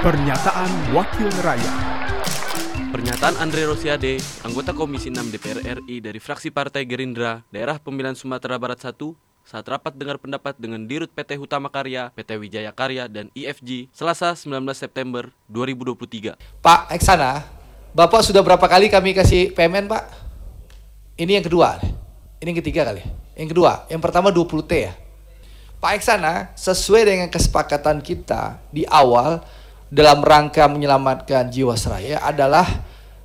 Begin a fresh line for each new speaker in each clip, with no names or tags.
Pernyataan Wakil Rakyat
Pernyataan Andre Rosiade, anggota Komisi 6 DPR RI dari fraksi Partai Gerindra, Daerah Pemilihan Sumatera Barat 1, saat rapat dengar pendapat dengan Dirut PT Hutama Karya, PT Wijaya Karya, dan IFG, Selasa 19 September 2023.
Pak Eksana, Bapak sudah berapa kali kami kasih PMN Pak? Ini yang kedua, ini yang ketiga kali. Yang kedua, yang pertama 20T ya. Pak Eksana, sesuai dengan kesepakatan kita di awal dalam rangka menyelamatkan Jiwasraya adalah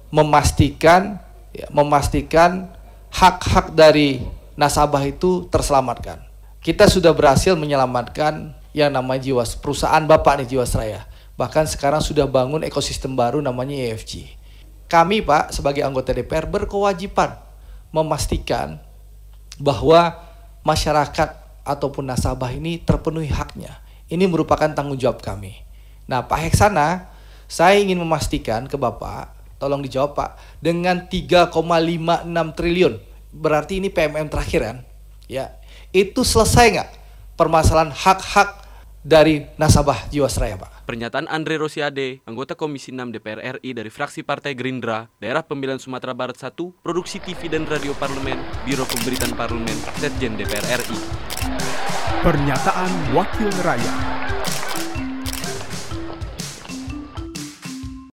memastikan ya, memastikan hak-hak dari nasabah itu terselamatkan. Kita sudah berhasil menyelamatkan yang namanya Jiwas perusahaan Bapak nih Jiwasraya. Bahkan sekarang sudah bangun ekosistem baru namanya EFG. Kami Pak sebagai anggota DPR berkewajiban memastikan bahwa masyarakat ataupun nasabah ini terpenuhi haknya. Ini merupakan tanggung jawab kami. Nah, Pak Heksana, saya ingin memastikan ke Bapak, tolong dijawab Pak, dengan 3,56 triliun, berarti ini PMM terakhir kan? Ya, itu selesai nggak permasalahan hak-hak dari nasabah Jiwasraya Pak?
Pernyataan Andre Rosiade, anggota Komisi 6 DPR RI dari fraksi Partai Gerindra, Daerah Pemilihan Sumatera Barat 1, Produksi TV dan Radio Parlemen, Biro Pemberitaan Parlemen, Setjen DPR RI.
Pernyataan Wakil Rakyat